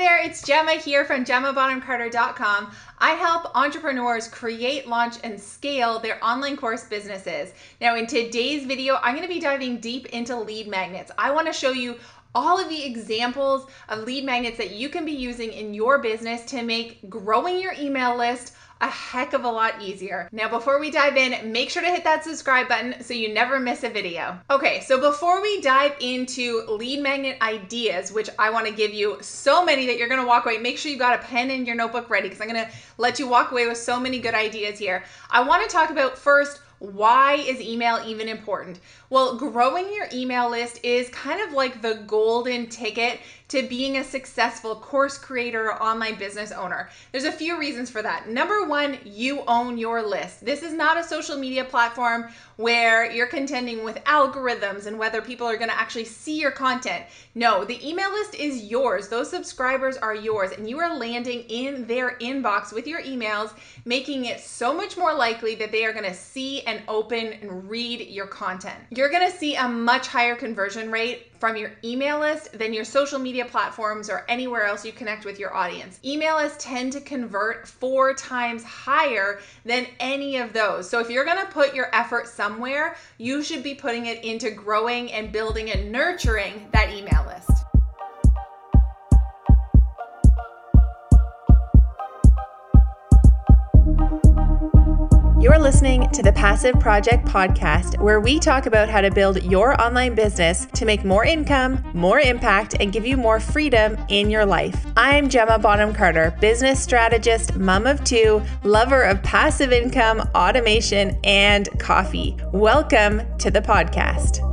there, it's Gemma here from GemmaBonhamCarter.com. I help entrepreneurs create, launch, and scale their online course businesses. Now, in today's video, I'm going to be diving deep into lead magnets. I want to show you all of the examples of lead magnets that you can be using in your business to make growing your email list a heck of a lot easier. Now, before we dive in, make sure to hit that subscribe button so you never miss a video. Okay, so before we dive into lead magnet ideas, which I wanna give you so many that you're gonna walk away, make sure you got a pen and your notebook ready because I'm gonna let you walk away with so many good ideas here. I wanna talk about first, why is email even important? Well, growing your email list is kind of like the golden ticket to being a successful course creator or online business owner. There's a few reasons for that. Number one, you own your list. This is not a social media platform where you're contending with algorithms and whether people are going to actually see your content. No, the email list is yours. Those subscribers are yours, and you are landing in their inbox with your emails, making it so much more likely that they are going to see and open and read your content. You're going to see a much higher conversion rate from your email list than your social media platforms or anywhere else you connect with your audience. Email lists tend to convert four times higher than any of those. So if you're gonna put your effort somewhere, you should be putting it into growing and building and nurturing that email list. You're listening to the Passive Project Podcast, where we talk about how to build your online business to make more income, more impact, and give you more freedom in your life. I'm Gemma Bonham Carter, business strategist, mom of two, lover of passive income, automation, and coffee. Welcome to the podcast.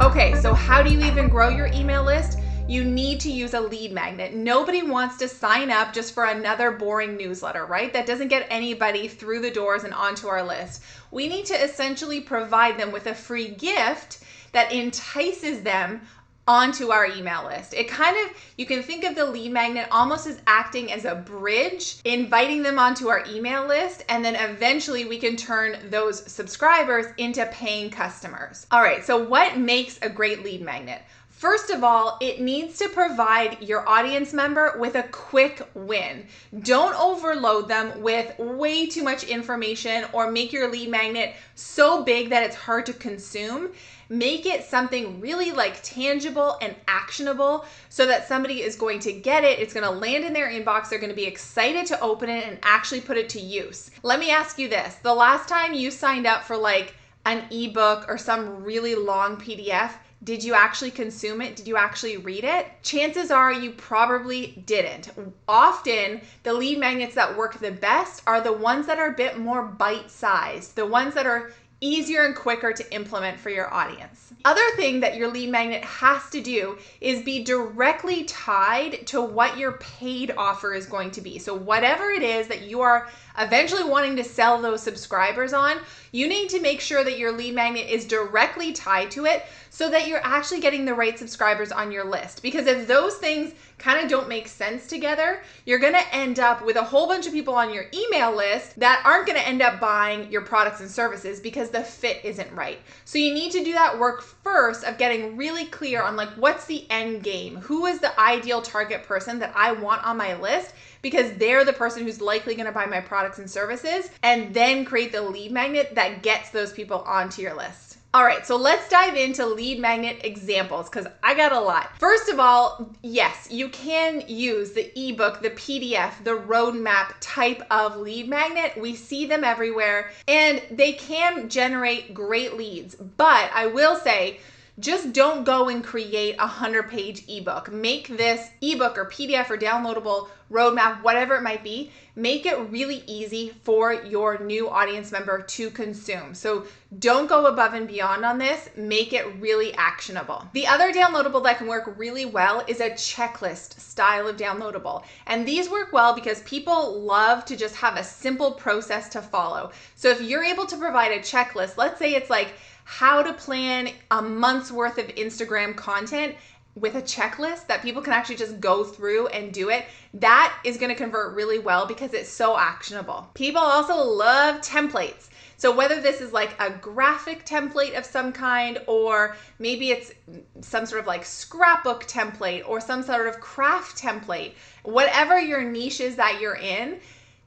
Okay, so how do you even grow your email list? You need to use a lead magnet. Nobody wants to sign up just for another boring newsletter, right? That doesn't get anybody through the doors and onto our list. We need to essentially provide them with a free gift that entices them onto our email list. It kind of, you can think of the lead magnet almost as acting as a bridge, inviting them onto our email list, and then eventually we can turn those subscribers into paying customers. All right, so what makes a great lead magnet? First of all, it needs to provide your audience member with a quick win. Don't overload them with way too much information or make your lead magnet so big that it's hard to consume. Make it something really like tangible and actionable so that somebody is going to get it. It's going to land in their inbox. They're going to be excited to open it and actually put it to use. Let me ask you this the last time you signed up for like an ebook or some really long PDF, did you actually consume it? Did you actually read it? Chances are you probably didn't. Often, the lead magnets that work the best are the ones that are a bit more bite sized, the ones that are easier and quicker to implement for your audience. Other thing that your lead magnet has to do is be directly tied to what your paid offer is going to be. So whatever it is that you are eventually wanting to sell those subscribers on, you need to make sure that your lead magnet is directly tied to it so that you're actually getting the right subscribers on your list. Because if those things kind of don't make sense together, you're to end up with a whole bunch of people on your email list that aren't to end up buying your products and services because the fit isn't right. So you need to do that work first of getting really clear on like what's the end game? Who is the ideal target person that I want on my list? Because they're the person who's likely going to buy my products and services and then create the lead magnet that gets those people onto your list. All right, so let's dive into lead magnet examples because I got a lot. First of all, yes, you can use the ebook, the PDF, the roadmap type of lead magnet. We see them everywhere and they can generate great leads. But I will say, just don't go and create a 100 page ebook. Make this ebook or PDF or downloadable roadmap, whatever it might be, make it really easy for your new audience member to consume. So don't go above and beyond on this, make it really actionable. The other downloadable that can work really well is a checklist style of downloadable. And these work well because people love to just have a simple process to follow. So if you're able to provide a checklist, let's say it's like, how to plan a month's worth of Instagram content with a checklist that people can actually just go through and do it, that is going to convert really well because it's so actionable. People also love templates. So whether this is like a graphic template of some kind, or maybe it's some sort of like scrapbook template or some sort of craft template, whatever your niche is that you're in,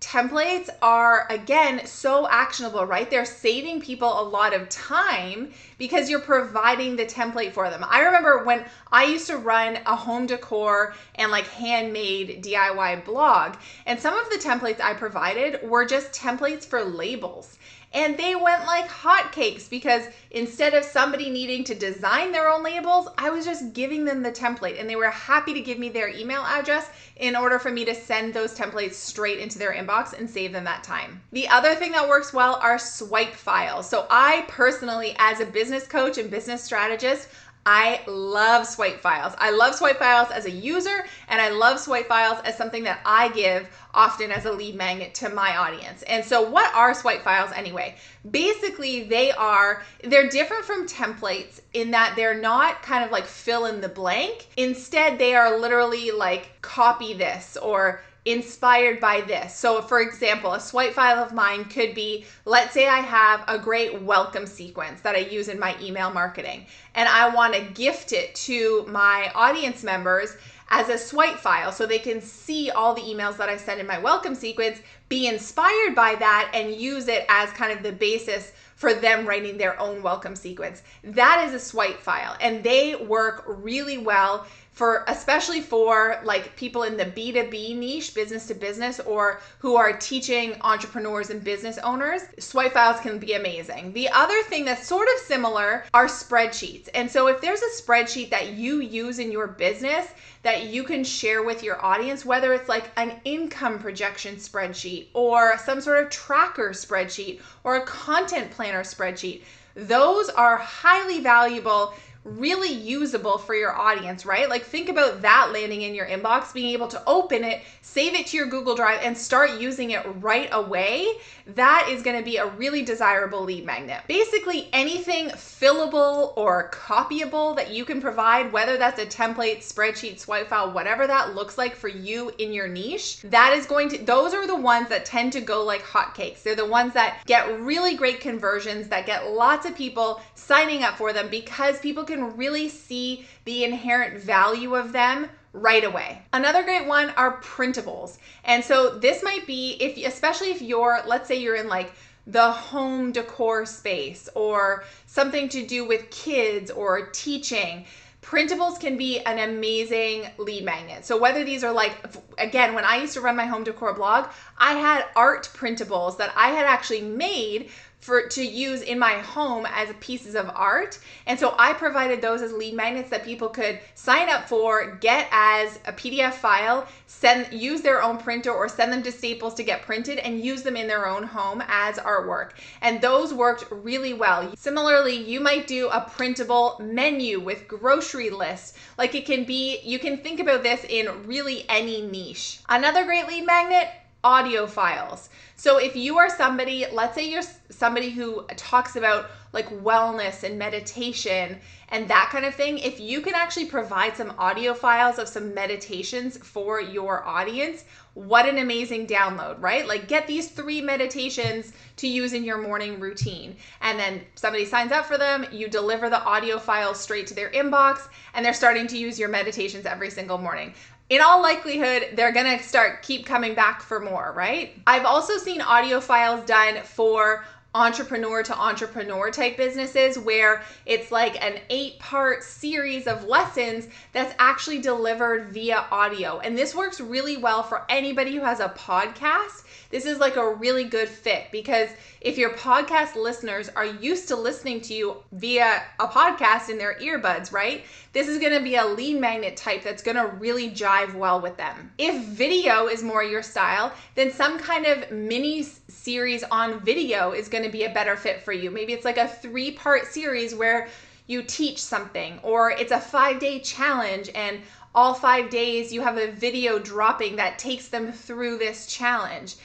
templates are again so actionable, right? They're saving people a lot of time because you're providing the template for them. I remember when I used to run a home decor and like handmade DIY blog, and some of the templates I provided were just templates for labels and they went like hotcakes because instead of somebody needing to design their own labels, I was just giving them the template and they were happy to give me their email address in order for me to send those templates straight into their inbox and save them that time. The other thing that works well are swipe files. So I personally as a business coach and business strategist, I love swipe files. I love swipe files as a user, and I love swipe files as something that I give often as a lead magnet to my audience. And so, what are swipe files anyway? Basically, they are they're different from templates in that they're not kind of like fill in the blank. Instead, they are literally like copy this or inspired by this. So, for example, a swipe file of mine could be let's say I have a great welcome sequence that I use in my email marketing, and I want to gift it to my audience members as a swipe file so they can see all the emails that I send in my welcome sequence, be inspired by that, and use it as kind of the basis for them writing their own welcome sequence. That is a swipe file, and they work really well for especially for like people in the B2B niche, business to business, or who are teaching entrepreneurs and business owners, swipe files can be amazing. The other thing that's sort of similar are spreadsheets. And so if there's a spreadsheet that you use in your business that you can share with your audience, whether it's like an income projection spreadsheet or some sort of tracker spreadsheet or a content planner spreadsheet, those are highly valuable really usable for your audience, right? Like think about that landing in your inbox, being able to open it, save it to your Google Drive, and start using it right away. That is going to be a really desirable lead magnet. Basically, anything fillable or copyable that you can provide, whether that's a template, spreadsheet, swipe file, whatever that looks like for you in your niche, that is going to, those are the ones that tend to go like hotcakes. They're the ones that get really great conversions, that get lots of people signing up for them because people can really see the inherent value of them right away. Another great one are printables. And so this might be if especially if you're let's say you're in like the home decor space or something to do with kids or teaching printables can be an amazing lead magnet. So whether these are like again, when I used to run my home decor blog, I had art printables that I had actually made for to use in my home as pieces of art. And so I provided those as lead magnets that people could sign up for, get as a PDF file, send use their own printer or send them to Staples to get printed and use them in their own home as artwork. And those worked really well. Similarly, you might do a printable menu with grocery lists. Like it can be you can think about this in really any niche. Another great lead magnet audio files. So if you are somebody, let's say you're somebody who talks about like wellness and meditation and that kind of thing, if you can actually provide some audio files of some meditations for your audience, what an amazing download, right? Like get these three meditations to use in your morning routine. And then somebody signs up for them, you deliver the audio files straight to their inbox, and they're starting to use your meditations every single morning in all likelihood, they're gonna start keep coming back for more, right? I've also seen audio files done for entrepreneur to entrepreneur type businesses where it's like an eight part series of lessons that's actually delivered via audio. And this works really well for anybody who has a podcast this is like a really good fit because if your podcast listeners are used to listening to you via a podcast in their earbuds, right? This is going to be a lead magnet type that's going to really jive well with them. If video is more your style, then some kind of mini series on video is going to be a better fit for you. Maybe it's like a three part series where you teach something, or it's a five day challenge and all five days you have a video dropping that takes them through this challenge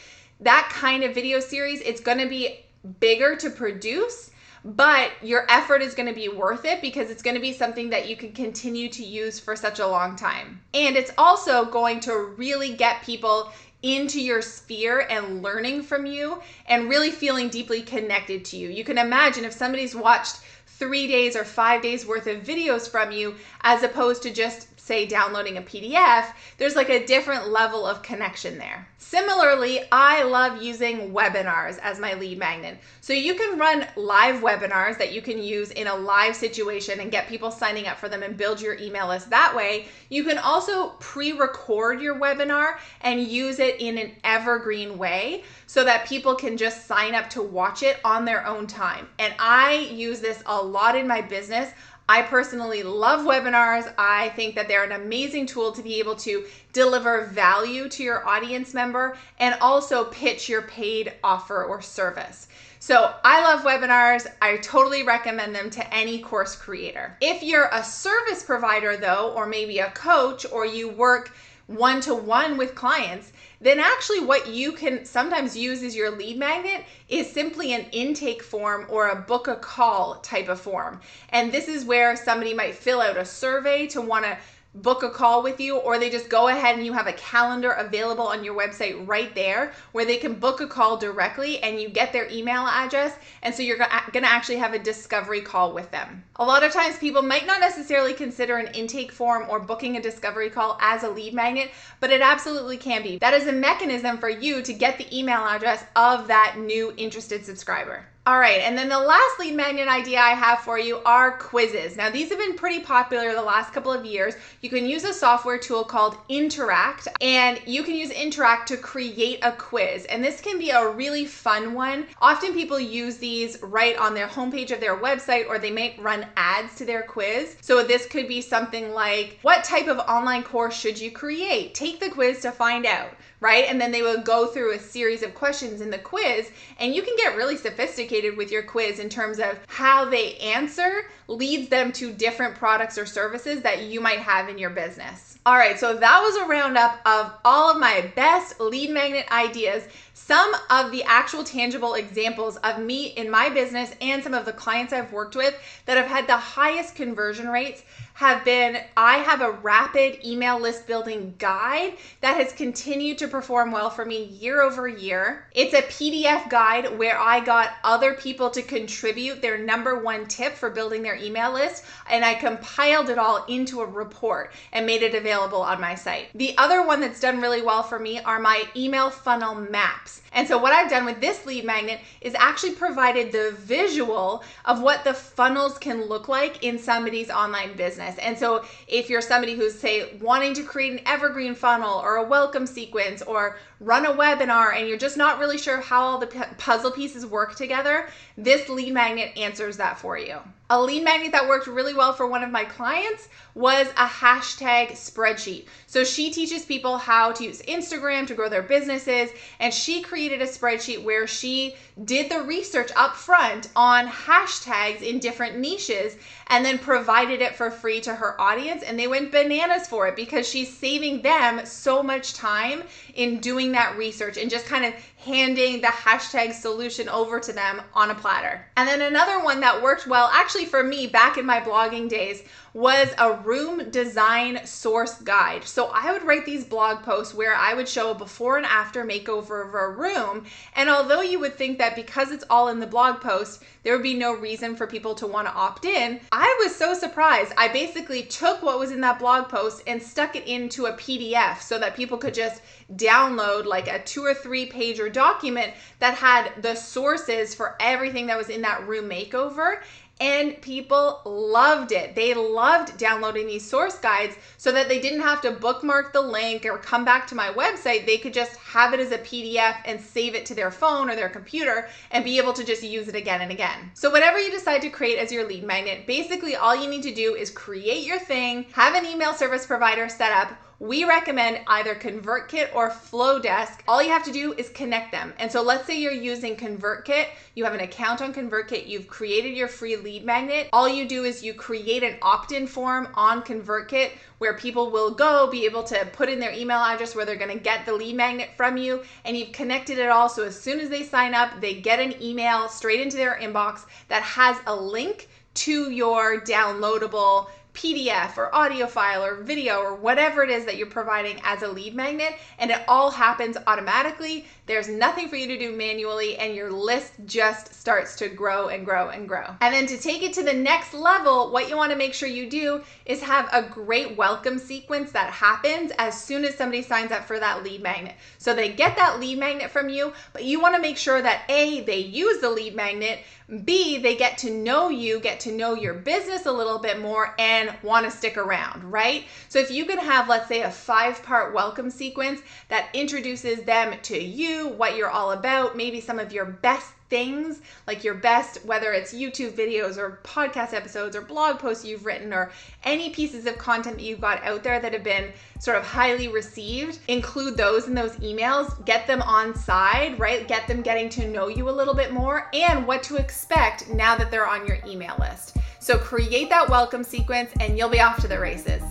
that kind of video series, it's going to be bigger to produce, but your effort is going to be worth it because it's going to be something that you can continue to use for such a long time. And it's also going to really get people into your sphere and learning from you and really feeling deeply connected to you. You can imagine if somebody's watched three days or five days worth of videos from you as opposed to just say downloading a PDF, there's like a different level of connection there. Similarly, I love using webinars as my lead magnet. So you can run live webinars that you can use in a live situation and get people signing up for them and build your email list that way. You can also pre record your webinar and use it in an evergreen way so that people can just sign up to watch it on their own time. And I use this a lot in my business. I personally love webinars. I think that they're an amazing tool to be able to deliver value to your audience member and also pitch your paid offer or service. So I love webinars. I totally recommend them to any course creator. If you're a service provider, though, or maybe a coach, or you work one to one with clients, then actually what you can sometimes use as your lead magnet is simply an intake form or a book a call type of form. And this is where somebody might fill out a survey to want to book a call with you, or they just go ahead and you have a calendar available on your website right there where they can book a call directly and you get their email address. And so you're going to actually have a discovery call with them. A lot of times people might not necessarily consider an intake form or booking a discovery call as a lead magnet, but it absolutely can be. That is a mechanism for you to get the email address of that new interested subscriber. All right, and then the last lead magnet idea I have for you are quizzes. Now, these have been pretty popular the last couple of years. You can use a software tool called Interact, and you can use Interact to create a quiz. And this can be a really fun one. Often people use these right on their homepage of their website, or they may run ads to their quiz. So, this could be something like What type of online course should you create? Take the quiz to find out right? And then they will go through a series of questions in the quiz, and you can get really sophisticated with your quiz in terms of how they answer leads them to different products or services that you might have in your business. All right, so that was a roundup of all of my best lead magnet ideas. Some of the actual tangible examples of me in my business and some of the clients I've worked with that have had the highest conversion rates have been I have a rapid email list building guide that has continued to perform well for me year over year. It's a PDF guide where I got other people to contribute their number one tip for building their email list and I compiled it all into a report and made it available on my site. The other one that's done really well for me are my email funnel maps. And so what I've done with this lead magnet is actually provided the visual of what the funnels can look like in somebody's online business. And so if you're somebody who's say wanting to create an evergreen funnel or a welcome sequence or run a webinar and you're just not really sure how all the puzzle pieces work together, this lead magnet answers that for you. A lead magnet that worked really well for one of my clients was a hashtag spreadsheet. So she teaches people how to use Instagram to grow their businesses, and she created a spreadsheet where she did the research up front on hashtags in different niches and then provided it for free to her audience. And they went bananas for it because she's saving them so much time in doing that research and just kind of handing the hashtag solution over to them on a platter. And then another one that worked well, actually for me back in my blogging days, was a room design source guide. So I would write these blog posts where I would show a before and after makeover of a room. And although you would think that because it's all in the blog post, there would be no reason for people to want to opt in, I was so surprised. I basically took what was in that blog post and stuck it into a PDF so that people could just download like a two or three page or document that had the sources for everything that was in that room makeover and people loved it. They loved downloading these source guides so that they didn't have to bookmark the link or come back to my website. They could just have it as a PDF and save it to their phone or their computer and be able to just use it again and again. So, whatever you decide to create as your lead magnet, basically all you need to do is create your thing, have an email service provider set up we recommend either ConvertKit or Flodesk. All you have to do is connect them. And so let's say you're using ConvertKit, you have an account on ConvertKit, you've created your free lead magnet. All you do is you create an opt in form on ConvertKit where people will go be able to put in their email address where they're going to get the lead magnet from you and you've connected it all so as soon as they sign up they get an email straight into their inbox that has a link to your downloadable PDF or audio file or video or whatever it is that you're providing as a lead magnet, and it all happens automatically. There's nothing for you to do manually, and your list just starts to grow and grow and grow. And then to take it to the next level, what you want to make sure you do is have a great welcome sequence that happens as soon as somebody signs up for that lead magnet. So they get that lead magnet from you, but you want to make sure that A, they use the lead magnet, B, they get to know you, get to know your business a little bit more, and want to stick around, right? So if you can have, let's say, a five part welcome sequence that introduces them to you, what you're all about, maybe some of your best things, like your best, whether it's YouTube videos or podcast episodes or blog posts you've written or any pieces of content that you've got out there that have been sort of highly received, include those in those emails, get them on side, right? Get them getting to know you a little bit more and what to expect now that they're on your email list. So create that welcome sequence and you'll be off to the races.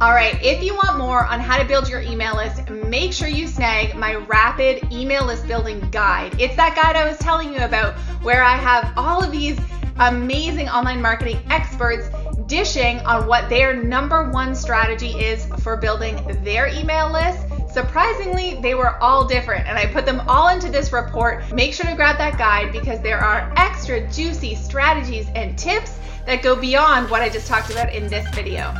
All right, if you want more on how to build your email list, make sure you snag my rapid email list building guide. It's that guide I was telling you about where I have all of these amazing online marketing experts dishing on what their number one strategy is for building their email list. Surprisingly, they were all different, and I put them all into this report. Make sure to grab that guide because there are extra juicy strategies and tips that go beyond what I just talked about in this video.